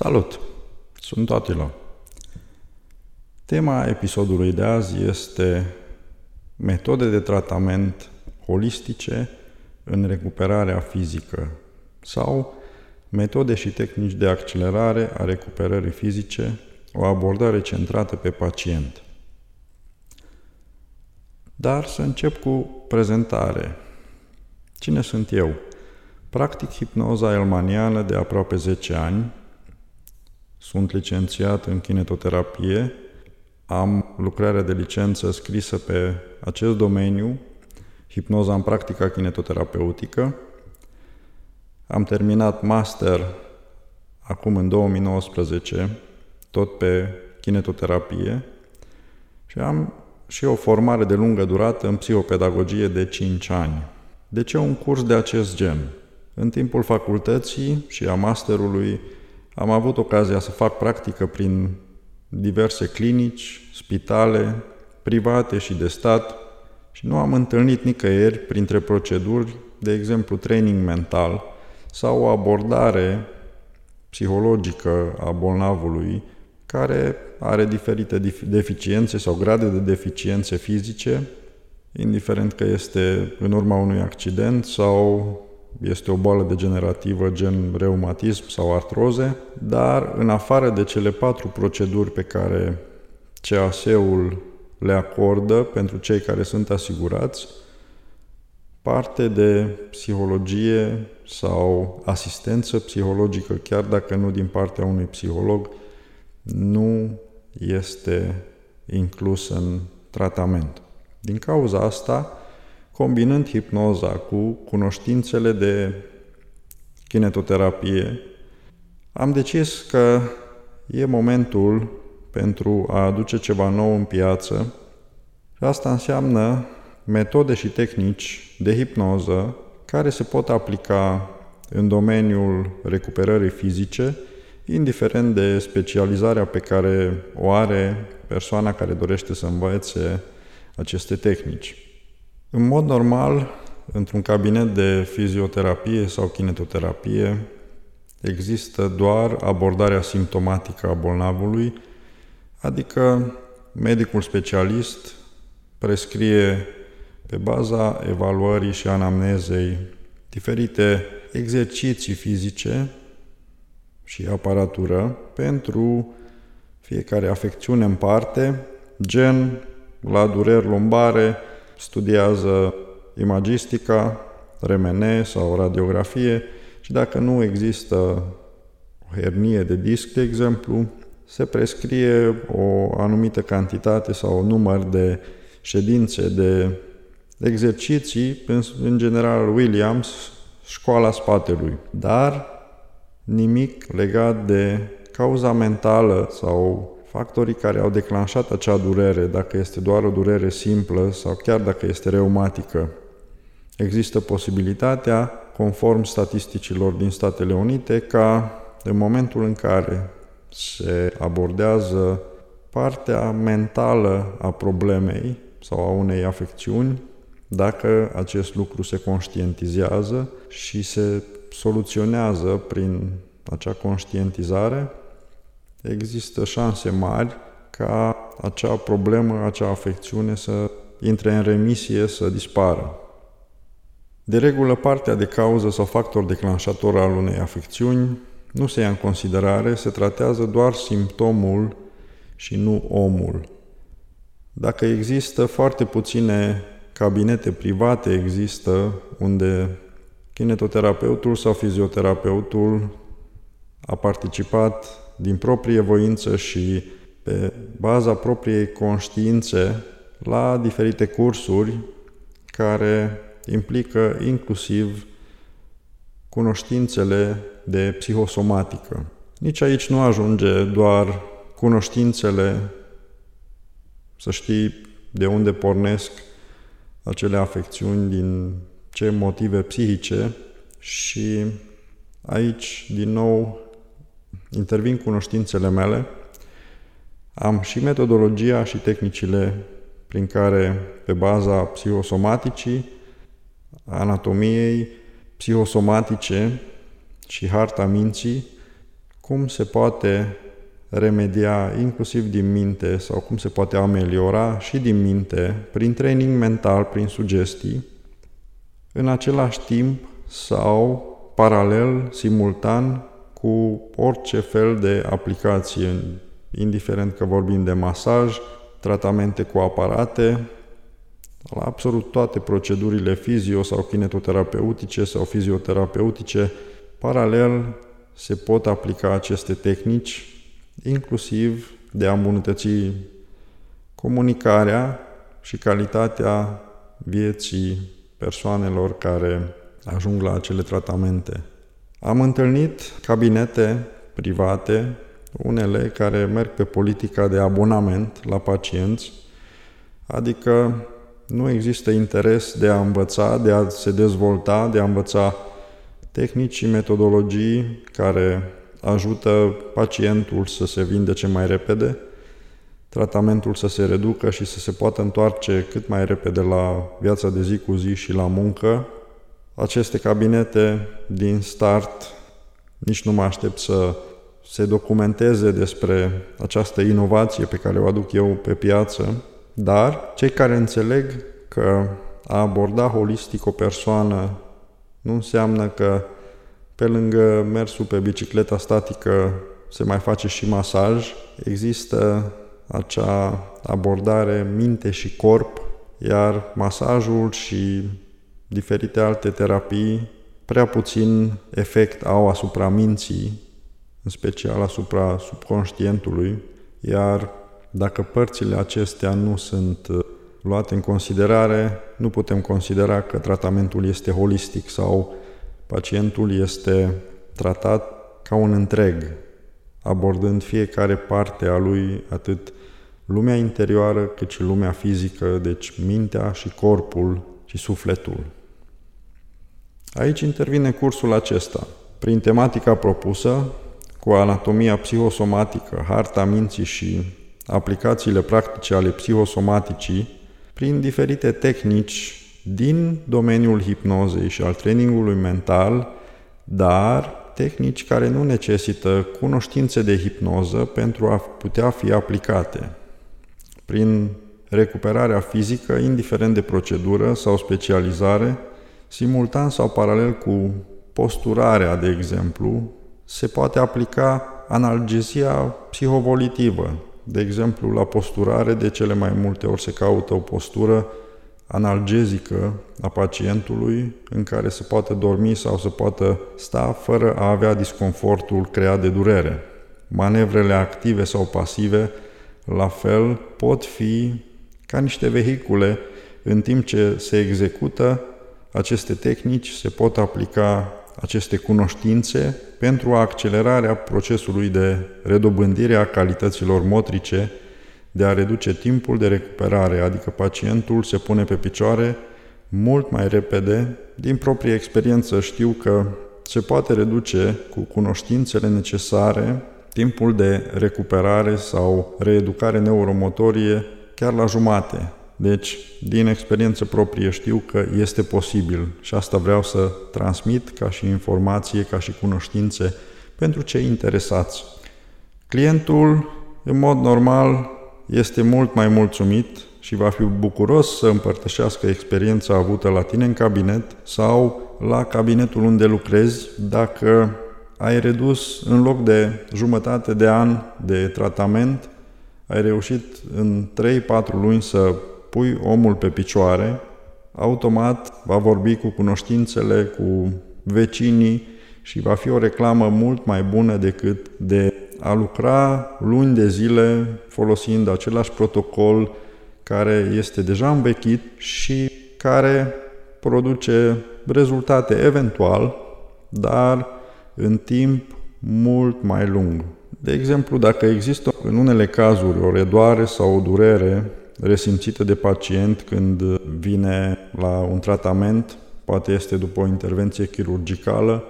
Salut! Sunt Atila. Tema episodului de azi este metode de tratament holistice în recuperarea fizică sau metode și tehnici de accelerare a recuperării fizice, o abordare centrată pe pacient. Dar să încep cu prezentare. Cine sunt eu? Practic hipnoza elmaniană de aproape 10 ani, sunt licențiat în kinetoterapie, am lucrarea de licență scrisă pe acest domeniu, hipnoza în practica kinetoterapeutică. Am terminat master acum în 2019, tot pe kinetoterapie și am și o formare de lungă durată în psihopedagogie de 5 ani. De ce un curs de acest gen? În timpul facultății și a masterului am avut ocazia să fac practică prin diverse clinici, spitale, private și de stat și nu am întâlnit nicăieri printre proceduri, de exemplu training mental sau o abordare psihologică a bolnavului care are diferite deficiențe sau grade de deficiențe fizice, indiferent că este în urma unui accident sau este o boală degenerativă gen reumatism sau artroze, dar în afară de cele patru proceduri pe care CAS-ul le acordă pentru cei care sunt asigurați, parte de psihologie sau asistență psihologică, chiar dacă nu din partea unui psiholog, nu este inclus în tratament. Din cauza asta, combinând hipnoza cu cunoștințele de kinetoterapie, am decis că e momentul pentru a aduce ceva nou în piață și asta înseamnă metode și tehnici de hipnoză care se pot aplica în domeniul recuperării fizice, indiferent de specializarea pe care o are persoana care dorește să învețe aceste tehnici. În mod normal, într-un cabinet de fizioterapie sau kinetoterapie, există doar abordarea simptomatică a bolnavului, adică medicul specialist prescrie pe baza evaluării și anamnezei diferite exerciții fizice și aparatură pentru fiecare afecțiune în parte, gen la dureri lumbare, studiază imagistica, RMN sau radiografie și dacă nu există o hernie de disc, de exemplu, se prescrie o anumită cantitate sau un număr de ședințe de exerciții, în general Williams, școala spatelui, dar nimic legat de cauza mentală sau factorii care au declanșat acea durere, dacă este doar o durere simplă sau chiar dacă este reumatică. Există posibilitatea, conform statisticilor din Statele Unite, ca în momentul în care se abordează partea mentală a problemei sau a unei afecțiuni, dacă acest lucru se conștientizează și se soluționează prin acea conștientizare, există șanse mari ca acea problemă, acea afecțiune să intre în remisie, să dispară. De regulă, partea de cauză sau factor declanșator al unei afecțiuni nu se ia în considerare, se tratează doar simptomul și nu omul. Dacă există foarte puține cabinete private, există unde kinetoterapeutul sau fizioterapeutul a participat din proprie voință și pe baza propriei conștiințe la diferite cursuri care implică inclusiv cunoștințele de psihosomatică. Nici aici nu ajunge doar cunoștințele, să știi de unde pornesc acele afecțiuni, din ce motive psihice și aici, din nou, intervin cunoștințele mele, am și metodologia și tehnicile prin care, pe baza psihosomaticii, anatomiei psihosomatice și harta minții, cum se poate remedia inclusiv din minte sau cum se poate ameliora și din minte prin training mental, prin sugestii, în același timp sau paralel, simultan, cu orice fel de aplicație, indiferent că vorbim de masaj, tratamente cu aparate, la absolut toate procedurile fizio sau kinetoterapeutice sau fizioterapeutice, paralel se pot aplica aceste tehnici, inclusiv de a îmbunătăți comunicarea și calitatea vieții persoanelor care ajung la acele tratamente. Am întâlnit cabinete private, unele care merg pe politica de abonament la pacienți, adică nu există interes de a învăța, de a se dezvolta, de a învăța tehnici și metodologii care ajută pacientul să se vindece mai repede, tratamentul să se reducă și să se poată întoarce cât mai repede la viața de zi cu zi și la muncă. Aceste cabinete din start nici nu mă aștept să se documenteze despre această inovație pe care o aduc eu pe piață, dar cei care înțeleg că a aborda holistic o persoană nu înseamnă că pe lângă mersul pe bicicleta statică se mai face și masaj. Există acea abordare minte și corp, iar masajul și diferite alte terapii prea puțin efect au asupra minții, în special asupra subconștientului, iar dacă părțile acestea nu sunt uh, luate în considerare, nu putem considera că tratamentul este holistic sau pacientul este tratat ca un întreg, abordând fiecare parte a lui, atât lumea interioară cât și lumea fizică, deci mintea și corpul și sufletul. Aici intervine cursul acesta. Prin tematica propusă, cu anatomia psihosomatică, harta minții și aplicațiile practice ale psihosomaticii, prin diferite tehnici din domeniul hipnozei și al trainingului mental, dar tehnici care nu necesită cunoștințe de hipnoză pentru a putea fi aplicate. Prin recuperarea fizică, indiferent de procedură sau specializare, simultan sau paralel cu posturarea, de exemplu, se poate aplica analgezia psihovolitivă. De exemplu, la posturare, de cele mai multe ori se caută o postură analgezică a pacientului în care se poate dormi sau se poate sta fără a avea disconfortul creat de durere. Manevrele active sau pasive, la fel, pot fi ca niște vehicule în timp ce se execută aceste tehnici, se pot aplica aceste cunoștințe pentru accelerarea procesului de redobândire a calităților motrice de a reduce timpul de recuperare, adică pacientul se pune pe picioare mult mai repede. Din proprie experiență știu că se poate reduce cu cunoștințele necesare timpul de recuperare sau reeducare neuromotorie chiar la jumate. Deci, din experiență proprie știu că este posibil și asta vreau să transmit ca și informație, ca și cunoștințe pentru cei interesați. Clientul, în mod normal, este mult mai mulțumit și va fi bucuros să împărtășească experiența avută la tine în cabinet sau la cabinetul unde lucrezi dacă ai redus în loc de jumătate de an de tratament, ai reușit în 3-4 luni să pui omul pe picioare, automat va vorbi cu cunoștințele, cu vecinii și va fi o reclamă mult mai bună decât de a lucra luni de zile folosind același protocol care este deja învechit și care produce rezultate eventual, dar în timp mult mai lung. De exemplu, dacă există în unele cazuri o redoare sau o durere resimțită de pacient când vine la un tratament, poate este după o intervenție chirurgicală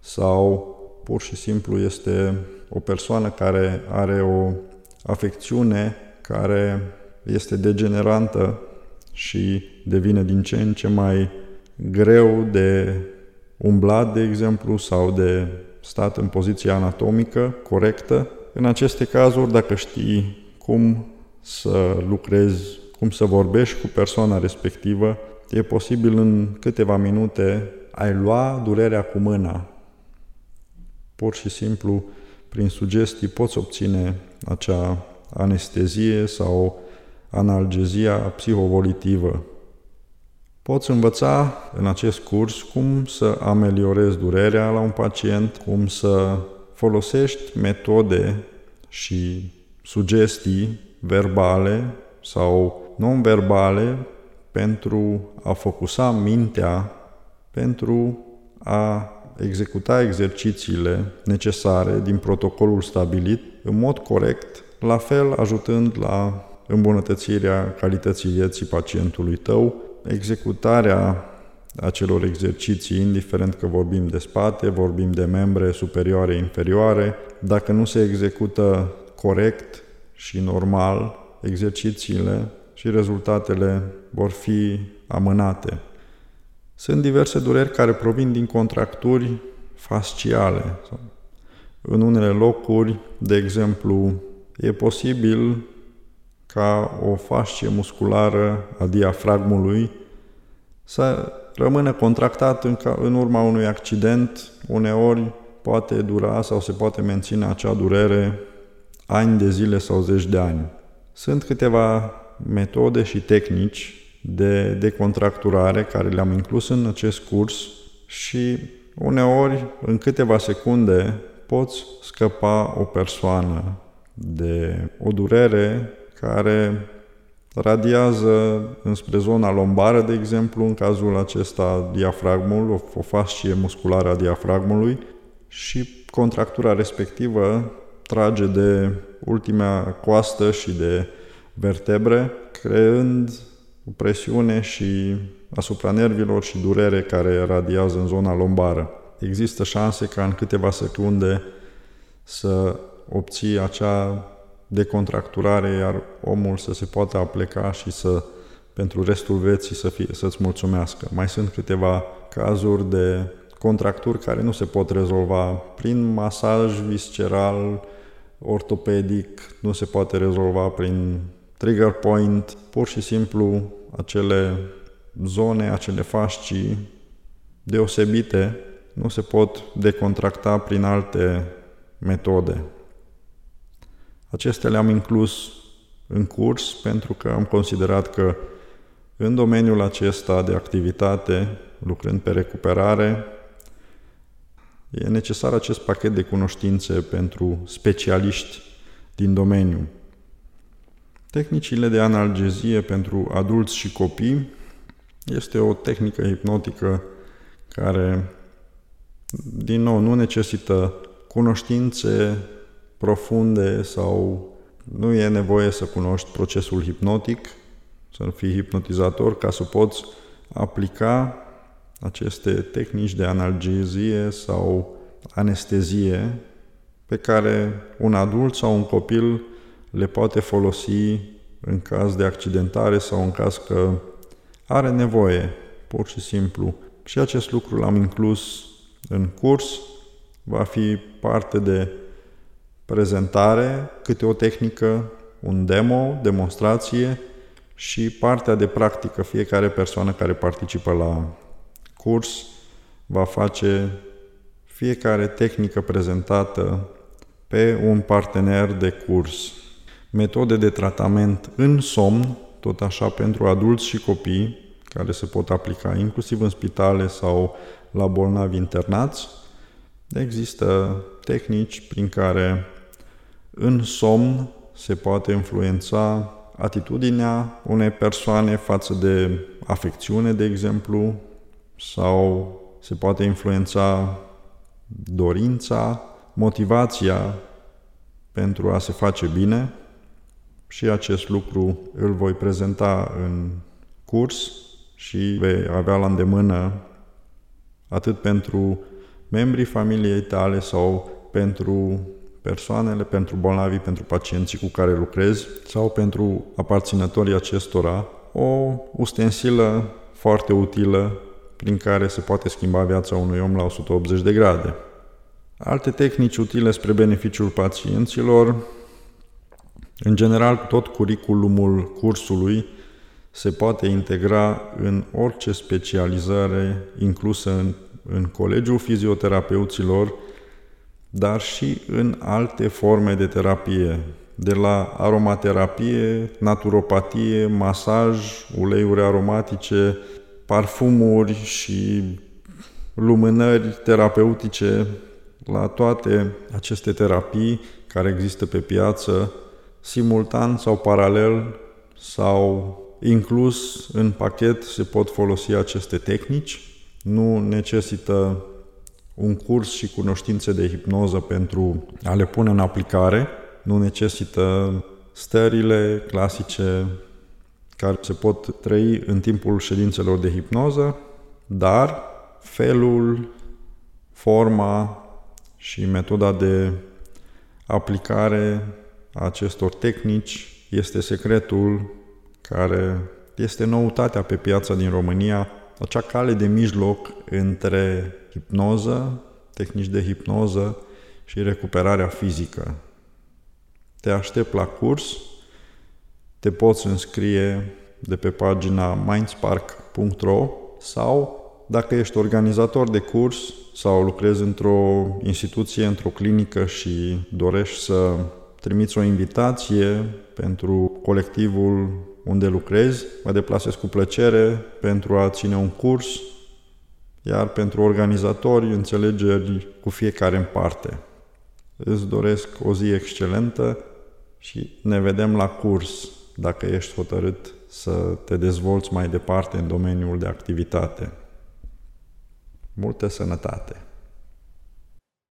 sau pur și simplu este o persoană care are o afecțiune care este degenerantă și devine din ce în ce mai greu de umblat, de exemplu, sau de stat în poziție anatomică corectă. În aceste cazuri, dacă știi cum să lucrezi, cum să vorbești cu persoana respectivă, e posibil în câteva minute ai lua durerea cu mâna. Pur și simplu, prin sugestii, poți obține acea anestezie sau analgezia psihovolitivă. Poți învăța în acest curs cum să ameliorezi durerea la un pacient, cum să folosești metode și sugestii verbale sau non-verbale pentru a focusa mintea, pentru a executa exercițiile necesare din protocolul stabilit în mod corect, la fel ajutând la îmbunătățirea calității vieții pacientului tău, executarea acelor exerciții, indiferent că vorbim de spate, vorbim de membre superioare, inferioare, dacă nu se execută corect și normal exercițiile și rezultatele vor fi amânate. Sunt diverse dureri care provin din contracturi fasciale. În unele locuri, de exemplu, e posibil ca o fascie musculară a diafragmului să rămână contractat în, ca, în urma unui accident, uneori poate dura sau se poate menține acea durere ani de zile sau zeci de ani. Sunt câteva metode și tehnici de decontracturare care le-am inclus în acest curs și uneori, în câteva secunde, poți scăpa o persoană de o durere care radiază înspre zona lombară, de exemplu, în cazul acesta diafragmul, o, o fascie musculară a diafragmului și contractura respectivă trage de ultima coastă și de vertebre, creând presiune și asupra nervilor și durere care radiază în zona lombară. Există șanse ca în câteva secunde să obții acea decontracturare, iar omul să se poată apleca și să pentru restul vieții să fie, să-ți mulțumească. Mai sunt câteva cazuri de contracturi care nu se pot rezolva prin masaj visceral, ortopedic, nu se poate rezolva prin trigger point, pur și simplu acele zone, acele fascii deosebite nu se pot decontracta prin alte metode. Acestea le-am inclus în curs pentru că am considerat că în domeniul acesta de activitate, lucrând pe recuperare, e necesar acest pachet de cunoștințe pentru specialiști din domeniu. Tehnicile de analgezie pentru adulți și copii este o tehnică hipnotică care, din nou, nu necesită cunoștințe profunde sau nu e nevoie să cunoști procesul hipnotic, să fii hipnotizator ca să poți aplica aceste tehnici de analgezie sau anestezie pe care un adult sau un copil le poate folosi în caz de accidentare sau în caz că are nevoie, pur și simplu. Și acest lucru l-am inclus în curs, va fi parte de prezentare, câte o tehnică, un demo, demonstrație și partea de practică. Fiecare persoană care participă la curs va face fiecare tehnică prezentată pe un partener de curs. Metode de tratament în somn, tot așa pentru adulți și copii, care se pot aplica inclusiv în spitale sau la bolnavi internați. Există tehnici prin care în somn se poate influența atitudinea unei persoane față de afecțiune, de exemplu, sau se poate influența dorința, motivația pentru a se face bine. Și acest lucru îl voi prezenta în curs și vei avea la îndemână atât pentru membrii familiei tale sau pentru persoanele, pentru bolnavii, pentru pacienții cu care lucrezi sau pentru aparținătorii acestora, o ustensilă foarte utilă prin care se poate schimba viața unui om la 180 de grade. Alte tehnici utile spre beneficiul pacienților. În general, tot curiculumul cursului se poate integra în orice specializare inclusă în, în Colegiul Fizioterapeuților, dar și în alte forme de terapie, de la aromaterapie, naturopatie, masaj, uleiuri aromatice, parfumuri și lumânări terapeutice, la toate aceste terapii care există pe piață, simultan sau paralel sau inclus în pachet se pot folosi aceste tehnici. Nu necesită un curs și cunoștințe de hipnoză pentru a le pune în aplicare, nu necesită stările clasice care se pot trăi în timpul ședințelor de hipnoză, dar felul, forma și metoda de aplicare a acestor tehnici este secretul care este noutatea pe piața din România, acea cale de mijloc între hipnoză, tehnici de hipnoză și recuperarea fizică. Te aștept la curs, te poți înscrie de pe pagina mindspark.ro sau dacă ești organizator de curs sau lucrezi într-o instituție, într-o clinică și dorești să trimiți o invitație pentru colectivul unde lucrezi, mă deplasez cu plăcere pentru a ține un curs, iar pentru organizatori înțelegeri cu fiecare în parte. Îți doresc o zi excelentă și ne vedem la curs dacă ești hotărât să te dezvolți mai departe în domeniul de activitate. Multă sănătate!